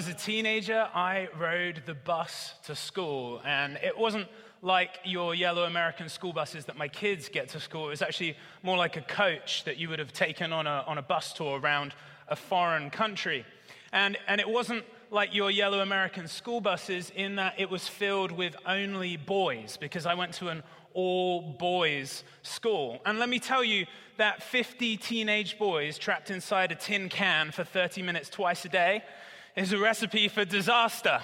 Was a teenager, I rode the bus to school, and it wasn't like your yellow American school buses that my kids get to school. It was actually more like a coach that you would have taken on a, on a bus tour around a foreign country. And, and it wasn't like your yellow American school buses in that it was filled with only boys, because I went to an all boys school. And let me tell you that 50 teenage boys trapped inside a tin can for 30 minutes twice a day is a recipe for disaster.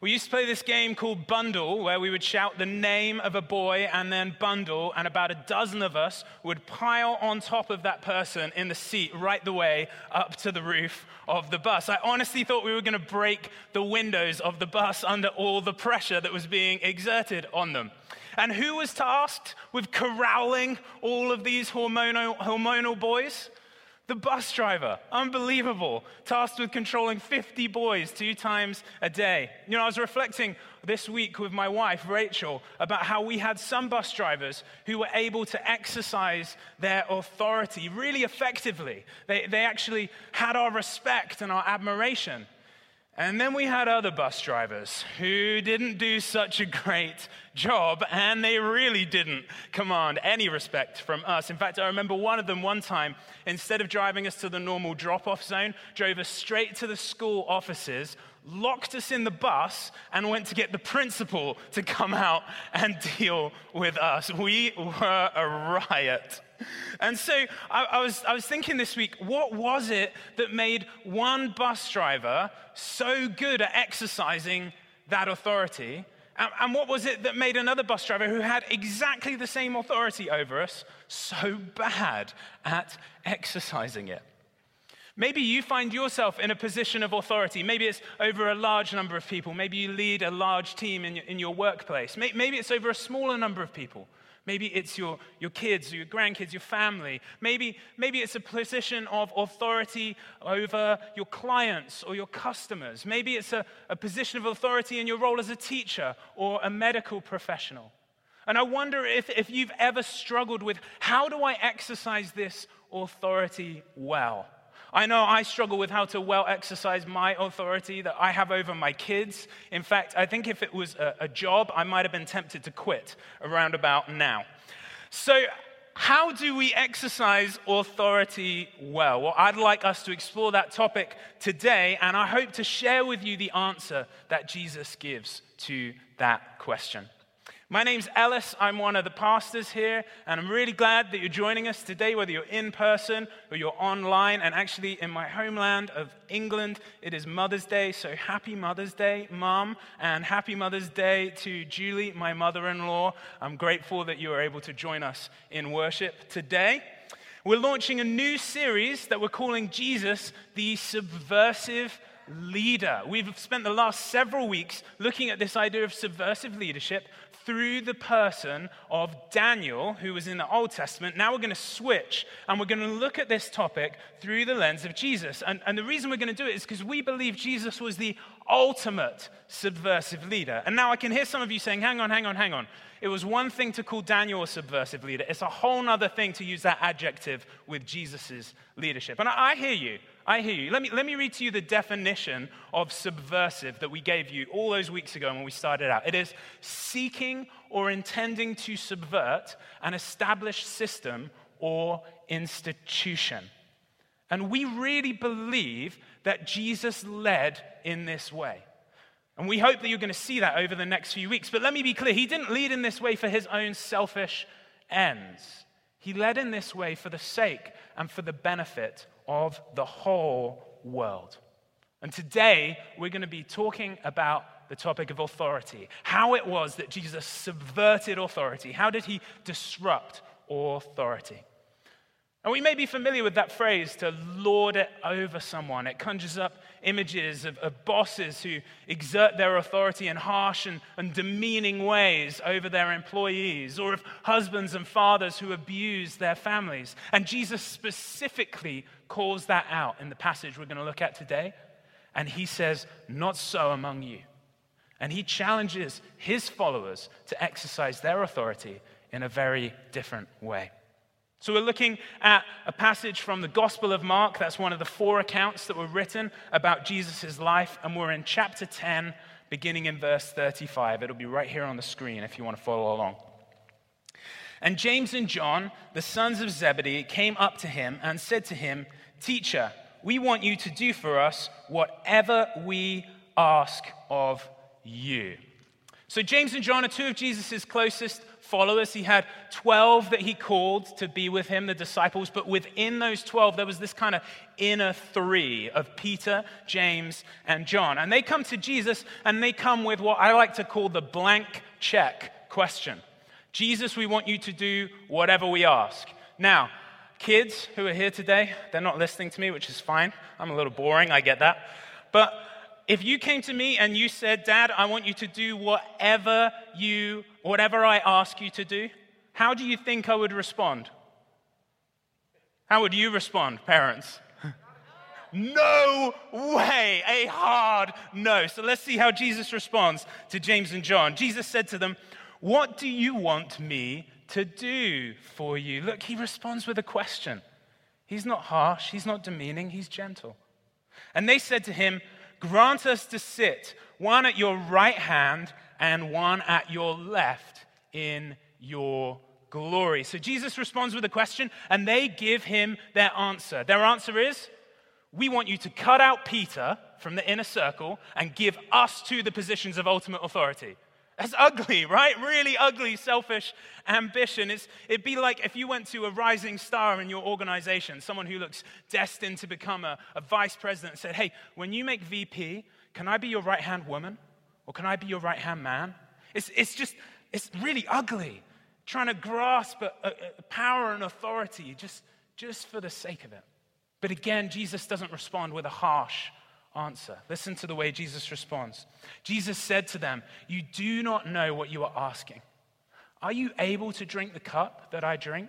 We used to play this game called Bundle, where we would shout the name of a boy and then bundle, and about a dozen of us would pile on top of that person in the seat right the way up to the roof of the bus. I honestly thought we were going to break the windows of the bus under all the pressure that was being exerted on them. And who was tasked with corralling all of these hormonal, hormonal boys? The bus driver, unbelievable, tasked with controlling 50 boys two times a day. You know, I was reflecting this week with my wife, Rachel, about how we had some bus drivers who were able to exercise their authority really effectively. They, they actually had our respect and our admiration. And then we had other bus drivers who didn't do such a great job, and they really didn't command any respect from us. In fact, I remember one of them one time, instead of driving us to the normal drop off zone, drove us straight to the school offices, locked us in the bus, and went to get the principal to come out and deal with us. We were a riot. And so I, I, was, I was thinking this week, what was it that made one bus driver so good at exercising that authority? And, and what was it that made another bus driver who had exactly the same authority over us so bad at exercising it? Maybe you find yourself in a position of authority. Maybe it's over a large number of people. Maybe you lead a large team in your, in your workplace. Maybe it's over a smaller number of people. Maybe it's your, your kids, your grandkids, your family. Maybe, maybe it's a position of authority over your clients or your customers. Maybe it's a, a position of authority in your role as a teacher or a medical professional. And I wonder if, if you've ever struggled with how do I exercise this authority well? I know I struggle with how to well exercise my authority that I have over my kids. In fact, I think if it was a, a job, I might have been tempted to quit around about now. So, how do we exercise authority well? Well, I'd like us to explore that topic today, and I hope to share with you the answer that Jesus gives to that question. My name's Ellis. I'm one of the pastors here, and I'm really glad that you're joining us today, whether you're in person or you're online. And actually, in my homeland of England, it is Mother's Day, so happy Mother's Day, Mum, and happy Mother's Day to Julie, my mother in law. I'm grateful that you are able to join us in worship today. We're launching a new series that we're calling Jesus the Subversive leader. We've spent the last several weeks looking at this idea of subversive leadership through the person of Daniel, who was in the Old Testament. Now we're going to switch and we're going to look at this topic through the lens of Jesus. And, and the reason we're going to do it is because we believe Jesus was the ultimate subversive leader. And now I can hear some of you saying, hang on, hang on, hang on. It was one thing to call Daniel a subversive leader, it's a whole other thing to use that adjective with Jesus' leadership. And I, I hear you. I hear you. Let me, let me read to you the definition of subversive that we gave you all those weeks ago when we started out. It is seeking or intending to subvert an established system or institution. And we really believe that Jesus led in this way. And we hope that you're going to see that over the next few weeks. But let me be clear he didn't lead in this way for his own selfish ends, he led in this way for the sake and for the benefit of the whole world. And today, we're going to be talking about the topic of authority. How it was that Jesus subverted authority. How did he disrupt authority? And we may be familiar with that phrase to lord it over someone. It conjures up images of, of, bosses who exert their authority in harsh and, and demeaning ways over their employees, or of husbands and fathers who abuse their families. And Jesus specifically calls that out in the passage we're going to look at today. And he says, Not so among you. And he challenges his followers to exercise their authority in a very different way. So, we're looking at a passage from the Gospel of Mark. That's one of the four accounts that were written about Jesus' life. And we're in chapter 10, beginning in verse 35. It'll be right here on the screen if you want to follow along. And James and John, the sons of Zebedee, came up to him and said to him, Teacher, we want you to do for us whatever we ask of you. So, James and John are two of Jesus' closest followers. He had 12 that he called to be with him, the disciples, but within those 12, there was this kind of inner three of Peter, James, and John. And they come to Jesus and they come with what I like to call the blank check question Jesus, we want you to do whatever we ask. Now, kids who are here today, they're not listening to me, which is fine. I'm a little boring, I get that. But if you came to me and you said, Dad, I want you to do whatever you, whatever I ask you to do, how do you think I would respond? How would you respond, parents? no way, a hard no. So let's see how Jesus responds to James and John. Jesus said to them, What do you want me to do for you? Look, he responds with a question. He's not harsh, he's not demeaning, he's gentle. And they said to him, Grant us to sit, one at your right hand and one at your left in your glory. So Jesus responds with a question, and they give him their answer. Their answer is, We want you to cut out Peter from the inner circle and give us to the positions of ultimate authority. That's ugly, right? Really ugly, selfish ambition. It's, it'd be like if you went to a rising star in your organization, someone who looks destined to become a, a vice president, and said, Hey, when you make VP, can I be your right hand woman? Or can I be your right hand man? It's, it's just, it's really ugly. Trying to grasp a, a, a power and authority just, just for the sake of it. But again, Jesus doesn't respond with a harsh, answer. Listen to the way Jesus responds. Jesus said to them, You do not know what you are asking. Are you able to drink the cup that I drink,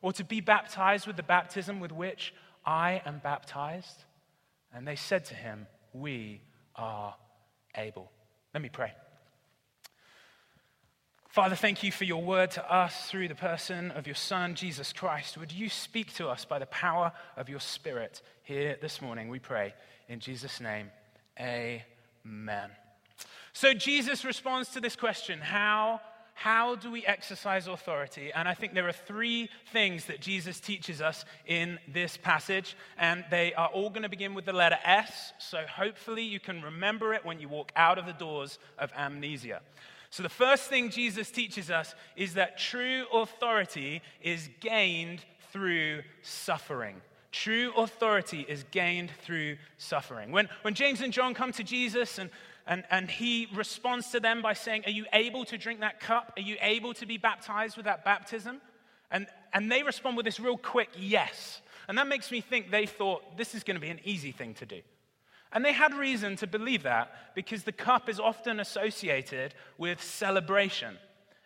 or to be baptized with the baptism with which I am baptized? And they said to him, We are able. Let me pray. Father, thank you for your word to us through the person of your Son, Jesus Christ. Would you speak to us by the power of your Spirit here this morning, we pray. In Jesus' name, amen. So Jesus responds to this question how, how do we exercise authority? And I think there are three things that Jesus teaches us in this passage, and they are all going to begin with the letter S. So hopefully you can remember it when you walk out of the doors of amnesia. So, the first thing Jesus teaches us is that true authority is gained through suffering. True authority is gained through suffering. When, when James and John come to Jesus and, and, and he responds to them by saying, Are you able to drink that cup? Are you able to be baptized with that baptism? And, and they respond with this real quick yes. And that makes me think they thought this is going to be an easy thing to do. And they had reason to believe that because the cup is often associated with celebration.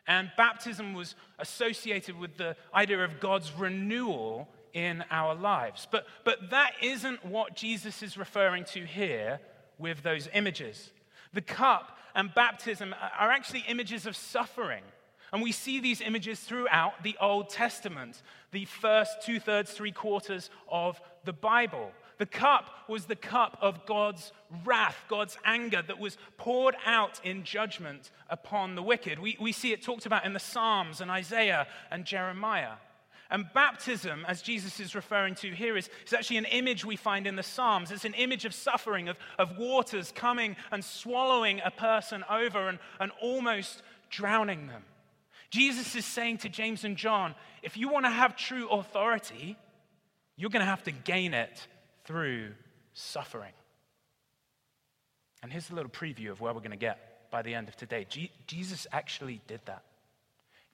And baptism was associated with the idea of God's renewal in our lives. But, but that isn't what Jesus is referring to here with those images. The cup and baptism are actually images of suffering. And we see these images throughout the Old Testament, the first two thirds, three quarters of the Bible. The cup was the cup of God's wrath, God's anger that was poured out in judgment upon the wicked. We, we see it talked about in the Psalms and Isaiah and Jeremiah. And baptism, as Jesus is referring to here, is, is actually an image we find in the Psalms. It's an image of suffering, of, of waters coming and swallowing a person over and, and almost drowning them. Jesus is saying to James and John if you want to have true authority, you're going to have to gain it through suffering. And here's a little preview of where we're going to get by the end of today. Je- Jesus actually did that.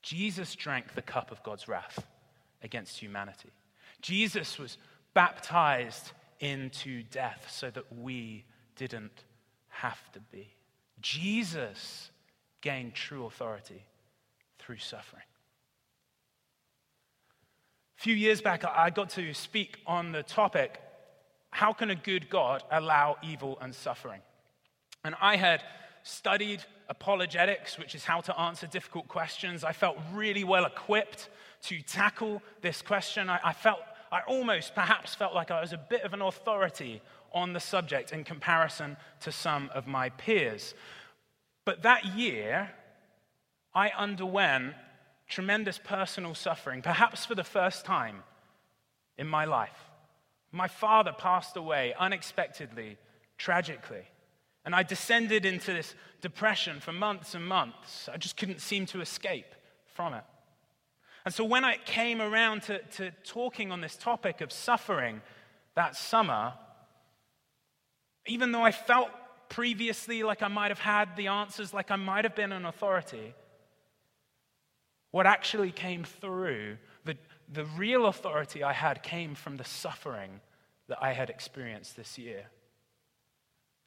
Jesus drank the cup of God's wrath against humanity. Jesus was baptized into death so that we didn't have to be. Jesus gained true authority through suffering. A few years back, I got to speak on the topic how can a good God allow evil and suffering? And I had studied apologetics, which is how to answer difficult questions. I felt really well equipped to tackle this question. I, I felt, I almost perhaps felt like I was a bit of an authority on the subject in comparison to some of my peers. But that year, I underwent tremendous personal suffering, perhaps for the first time in my life. My father passed away unexpectedly, tragically. And I descended into this depression for months and months. I just couldn't seem to escape from it. And so when I came around to, to talking on this topic of suffering that summer, even though I felt previously like I might have had the answers, like I might have been an authority, what actually came through, the, the real authority I had came from the suffering that I had experienced this year.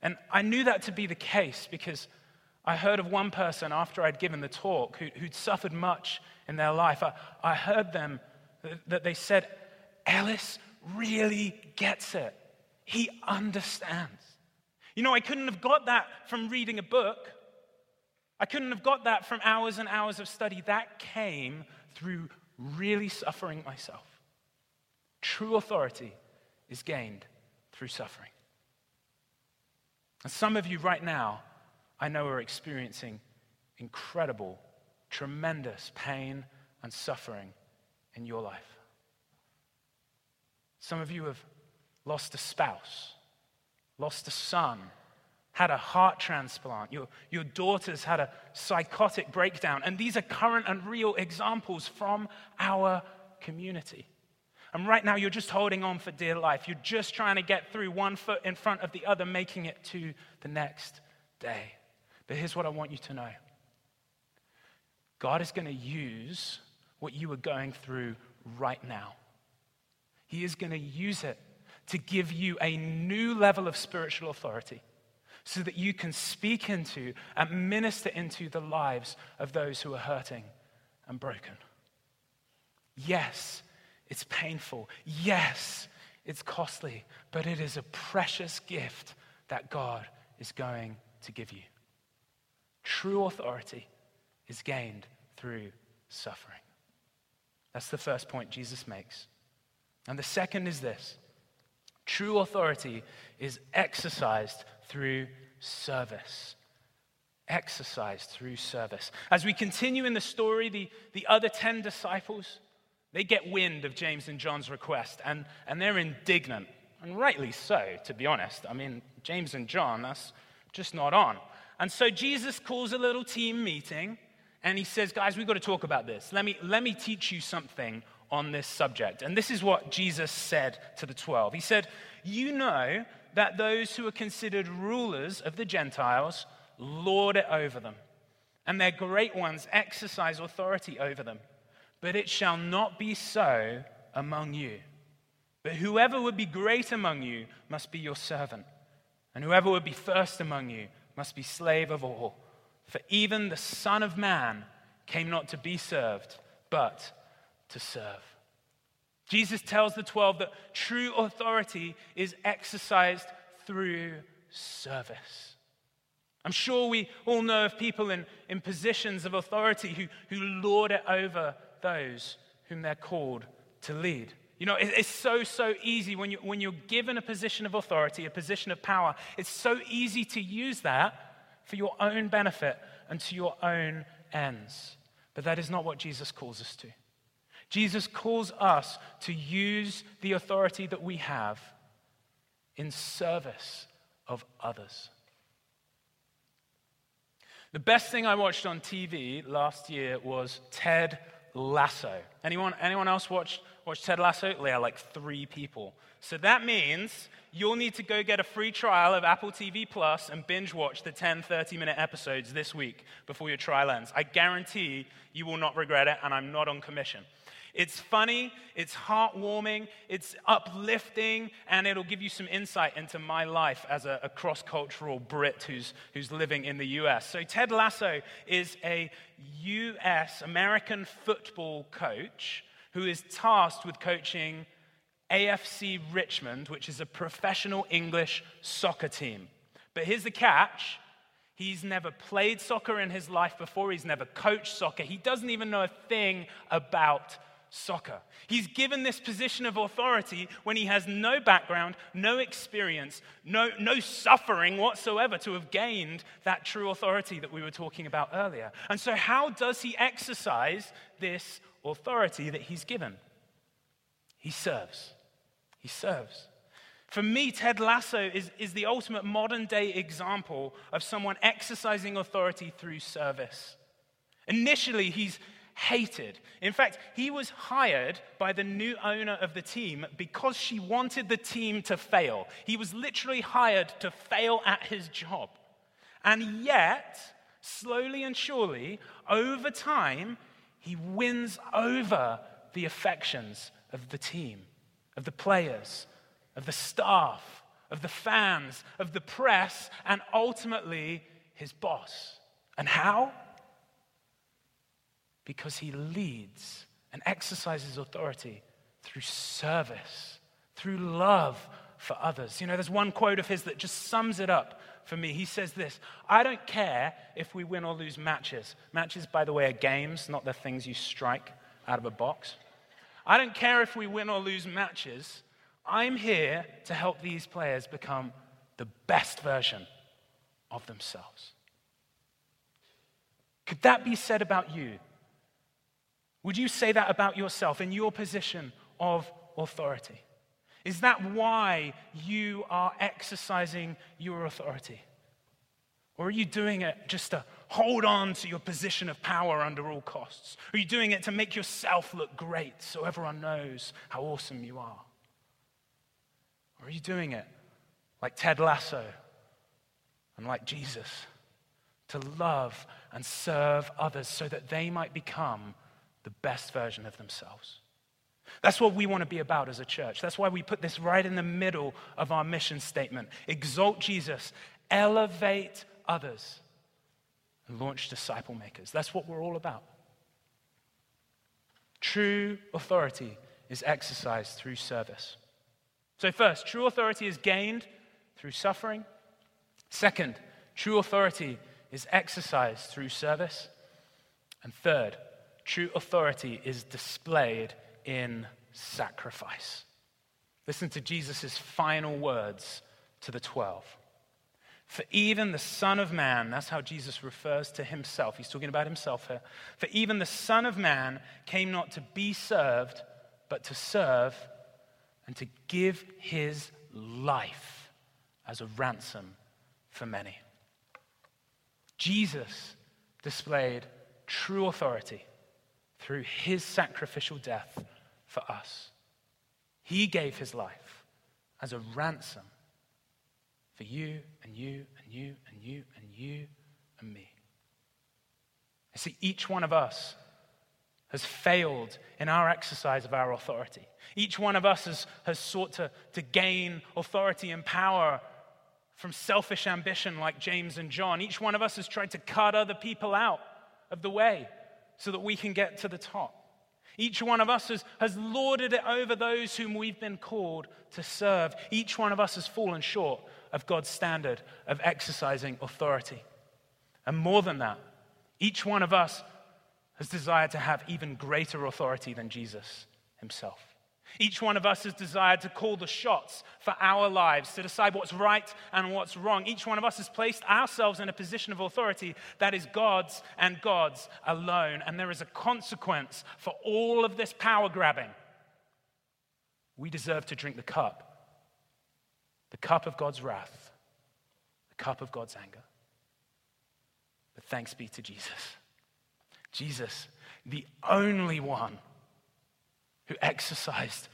And I knew that to be the case because I heard of one person after I'd given the talk who, would suffered much in their life. I, I heard them that they said, Ellis really gets it. He understands. You know, I couldn't have got that from reading a book. I couldn't have got that from hours and hours of study. That came through really suffering myself. True authority is gained through suffering. And some of you right now, I know, we're experiencing incredible, tremendous pain and suffering in your life. Some of you have lost a spouse, lost a son, had a heart transplant, your, your daughter's had a psychotic breakdown. And these are current and real examples from our community. And right now, you're just holding on for dear life. You're just trying to get through one foot in front of the other, making it to the next day. But here's what I want you to know God is going to use what you are going through right now. He is going to use it to give you a new level of spiritual authority so that you can speak into and minister into the lives of those who are hurting and broken. Yes, it's painful. Yes, it's costly, but it is a precious gift that God is going to give you. True authority is gained through suffering. That's the first point Jesus makes. And the second is this true authority is exercised through service. Exercised through service. As we continue in the story, the, the other 10 disciples, they get wind of James and John's request and, and they're indignant. And rightly so, to be honest. I mean, James and John, that's just not on. And so Jesus calls a little team meeting and he says, Guys, we've got to talk about this. Let me, let me teach you something on this subject. And this is what Jesus said to the 12. He said, You know that those who are considered rulers of the Gentiles lord it over them, and their great ones exercise authority over them. But it shall not be so among you. But whoever would be great among you must be your servant, and whoever would be first among you must be slave of all. For even the Son of Man came not to be served, but to serve. Jesus tells the 12 that true authority is exercised through service. I'm sure we all know of people in, in positions of authority who, who lord it over those whom they're called to lead. You know, it's so, so easy when, you, when you're given a position of authority, a position of power, it's so easy to use that for your own benefit and to your own ends. But that is not what Jesus calls us to. Jesus calls us to use the authority that we have in service of others. The best thing I watched on TV last year was Ted Lasso. Anyone, anyone else watch, watch Ted Lasso? Yeah, like three people. So that means you'll need to go get a free trial of Apple TV Plus and binge watch the 10 30 minute episodes this week before your trial ends. I guarantee you will not regret it, and I'm not on commission. It's funny, it's heartwarming, it's uplifting, and it'll give you some insight into my life as a, a cross cultural Brit who's, who's living in the US. So, Ted Lasso is a US American football coach who is tasked with coaching AFC Richmond, which is a professional English soccer team. But here's the catch He's never played soccer in his life before. He's never coached soccer. He doesn't even know a thing about soccer. He's given this position of authority when he has no background, no experience, no, no suffering whatsoever to have gained that true authority that we were talking about earlier. And so, how does he exercise this authority that he's given? He serves. He serves. For me, Ted Lasso is, is the ultimate modern day example of someone exercising authority through service. Initially, he's hated. In fact, he was hired by the new owner of the team because she wanted the team to fail. He was literally hired to fail at his job. And yet, slowly and surely, over time, he wins over the affections of the team, of the players, of the staff, of the fans, of the press, and ultimately his boss. And how? because he leads and exercises authority through service, through love for others. You know, there's one quote of his that just sums it up for me. He says this I don't care if we win or lose matches. Matches, by the way, are games, not the things you strike out of a box. I don't care if we win or lose matches. I'm here to help these players become the best version of themselves. Could that be said about you? Would you say that about yourself in your position of authority? Is that why you are exercising your authority? Or are you doing it just to hold on to your position of power under all costs? Are you doing it to make yourself look great so everyone knows how awesome you are? Or are you doing it like Ted Lasso and like Jesus to love and serve others so that they might become the best version of themselves. That's what we want to be about as a church. That's why we put this right in the middle of our mission statement exalt Jesus, elevate others, and launch disciple makers. That's what we're all about. True authority is exercised through service. So, first, true authority is gained through suffering. Second, true authority is exercised through service. And third, True authority is displayed in sacrifice. Listen to Jesus' final words to the 12. For even the Son of Man, that's how Jesus refers to himself. He's talking about himself here. For even the Son of Man came not to be served, but to serve and to give his life as a ransom for many. Jesus displayed true authority through his sacrificial death for us. He gave his life as a ransom for you and you and you and you and you and me. You see, each one of us has failed in our exercise of our authority. Each one of us has, has sought to, to gain authority and power from selfish ambition, like James and John. Each one of us has tried to cut other people out of the way so that we can get to the top. Each one of us has, has lorded it over those whom we've been called to serve. Each one of us has fallen short of God's standard of exercising authority. And more than that, each one of us has desired to have even greater authority than Jesus himself. Each one of us has desired to call the shots for our lives, to decide what's right and what's wrong. Each one of us has placed ourselves in a position of authority that is God's and God's alone. And there is a consequence for all of this power grabbing. We deserve to drink the cup the cup of God's wrath, the cup of God's anger. But thanks be to Jesus. Jesus, the only one who exercised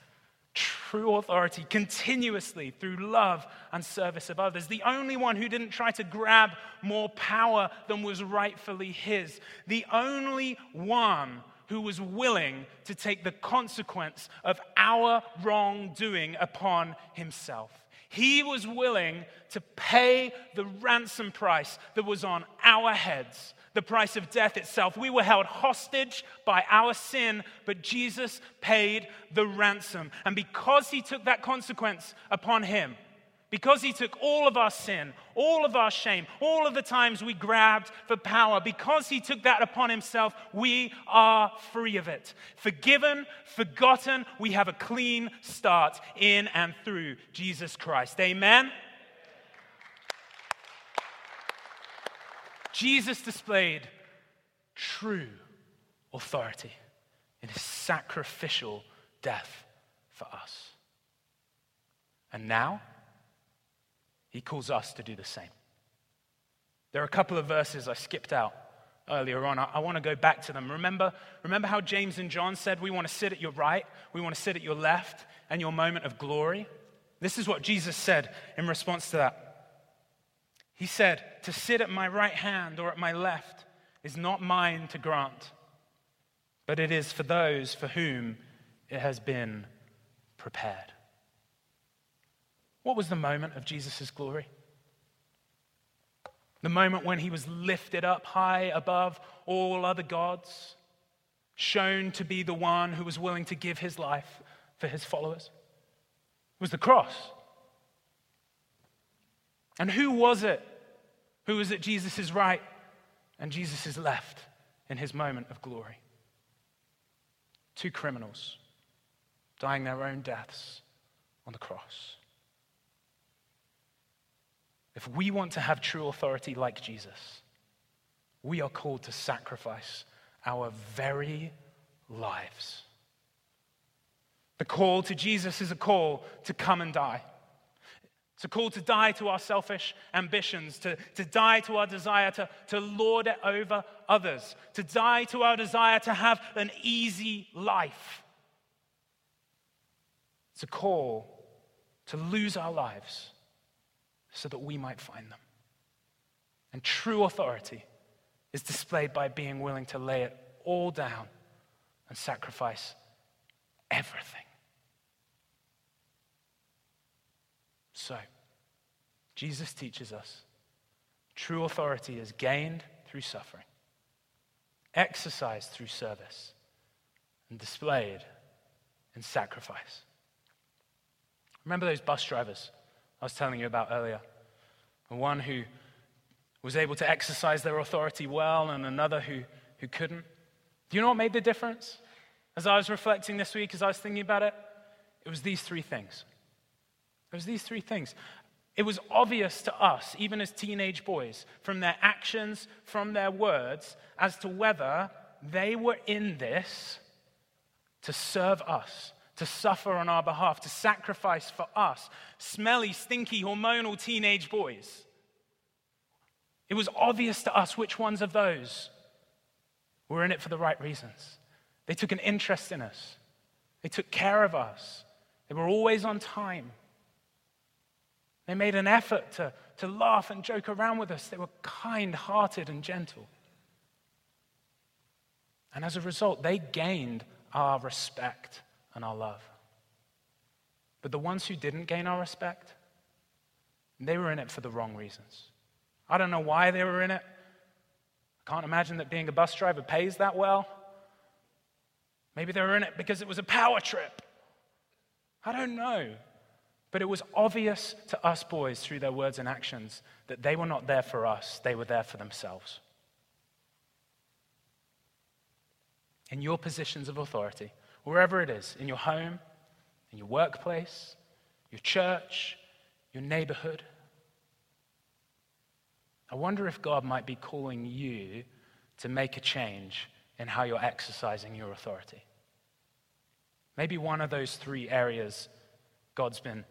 true authority continuously through love and service of others. The only one who didn't try to grab more power than was rightfully his. The only one who was willing to take the consequence of our wrongdoing upon himself. He was willing to pay the ransom price that was on our heads the price of death itself. We were held hostage by our sin, but Jesus paid the ransom. And because he took that consequence upon him, Because he took all of our sin, all of our shame, all of the times we grabbed for power, because he took that upon himself, we are free of it. Forgiven, forgotten, we have a clean start in and through Jesus Christ. Amen? Jesus displayed true authority in his sacrificial death for us. And now, he calls us to do the same. There are a couple of verses I skipped out earlier on. I, I want to go back to them. Remember, remember how James and John said, We want to sit at your right, we want to sit at your left, and your moment of glory? This is what Jesus said in response to that. He said, To sit at my right hand or at my left is not mine to grant, but it is for those for whom it has been prepared. What was the moment of Jesus' glory? The moment when he was lifted up high above all other gods, shown to be the one who was willing to give his life for his followers. It was the cross. And who was it who was at Jesus' right and Jesus' left in his moment of glory? Two criminals dying their own deaths on the cross. If we want to have true authority like Jesus, we are called to sacrifice our very lives. The call to Jesus is a call to come and die. It's a call to die to our selfish ambitions, to, to die to our desire to, to lord it over others, to die to our desire to have an easy life. It's a call to lose our lives so that we might find them. And true authority is displayed by being willing to lay it all down and sacrifice everything. So, Jesus teaches us true authority is gained through suffering, exercised through service, and displayed in sacrifice. Remember those bus drivers I was telling you about earlier. One who was able to exercise their authority well, and another who, who couldn't. Do you know what made the difference? As I was reflecting this week, as I was thinking about it, it was these three things. It was these three things. It was obvious to us, even as teenage boys, from their actions, from their words, as to whether they were in this to serve us, to suffer on our behalf, to sacrifice for us. Smelly, stinky, hormonal teenage boys. It was obvious to us which ones of those were in it for the right reasons. They took an interest in us, they took care of us, they were always on time. They made an effort to, to laugh and joke around with us. They were kind hearted and gentle. And as a result, they gained our respect and our love. But the ones who didn't gain our respect, they were in it for the wrong reasons. I don't know why they were in it. I can't imagine that being a bus driver pays that well. Maybe they were in it because it was a power trip. I don't know. But it was obvious to us boys through their words and actions that they were not there for us, they were there for themselves. In your positions of authority, wherever it is, in your home, in your workplace, your church, your neighborhood. I wonder if God might be calling you to make a change in how you're exercising your authority. Maybe one of those three areas God's been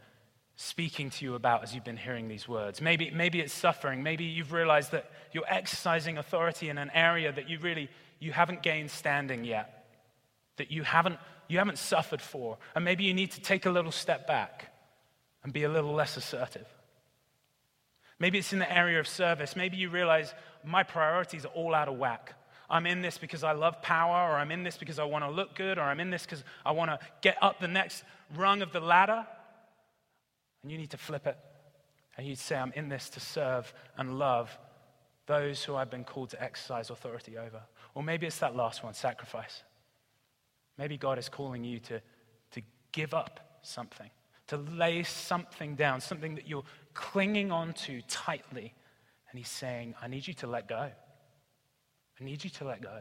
speaking to you about as you've been hearing these words. Maybe, maybe it's suffering. Maybe you've realized that you're exercising authority in an area that you really you haven't gained standing yet that you haven't, you haven't suffered for. And maybe you need to take a little step back and be a little less assertive. Maybe it's in the area of service. Maybe you realize my priorities are all out of whack. I'm in this because I love power, or I'm in this because I want to look good, or I'm in this because I want to get up the next rung of the ladder. And you need to flip it. And you'd say, I'm in this to serve and love those who I've been called to exercise authority over. Or maybe it's that last one sacrifice. Maybe God is calling you to, to give up something, to lay something down, something that you're clinging on to tightly. And he's saying, I need you to let go. I need you to let go.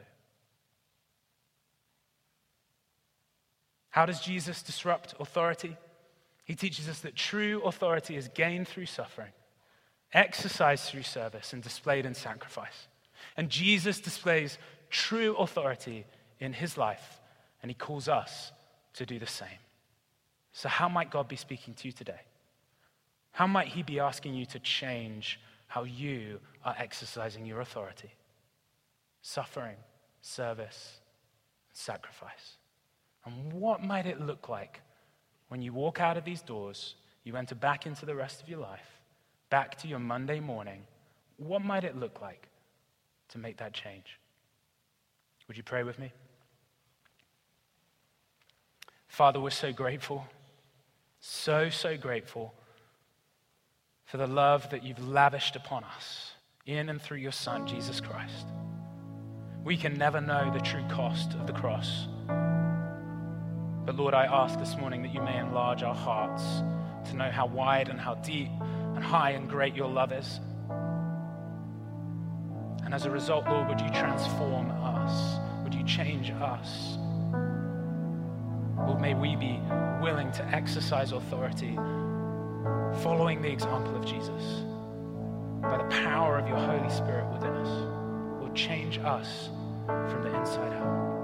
How does Jesus disrupt authority? He teaches us that true authority is gained through suffering, exercised through service, and displayed in sacrifice. And Jesus displays true authority in his life, and he calls us to do the same. So, how might God be speaking to you today? How might he be asking you to change how you are exercising your authority? Suffering, service, sacrifice. And what might it look like when you walk out of these doors, you enter back into the rest of your life, back to your Monday morning? What might it look like to make that change? Would you pray with me? Father, we're so grateful, so, so grateful for the love that you've lavished upon us in and through your Son, Jesus Christ. We can never know the true cost of the cross. But Lord, I ask this morning that you may enlarge our hearts to know how wide and how deep and high and great your love is. And as a result, Lord, would you transform us? Would you change us? Lord, may we be willing to exercise authority following the example of Jesus by the power of your Holy Spirit within us. Will change us from the inside out.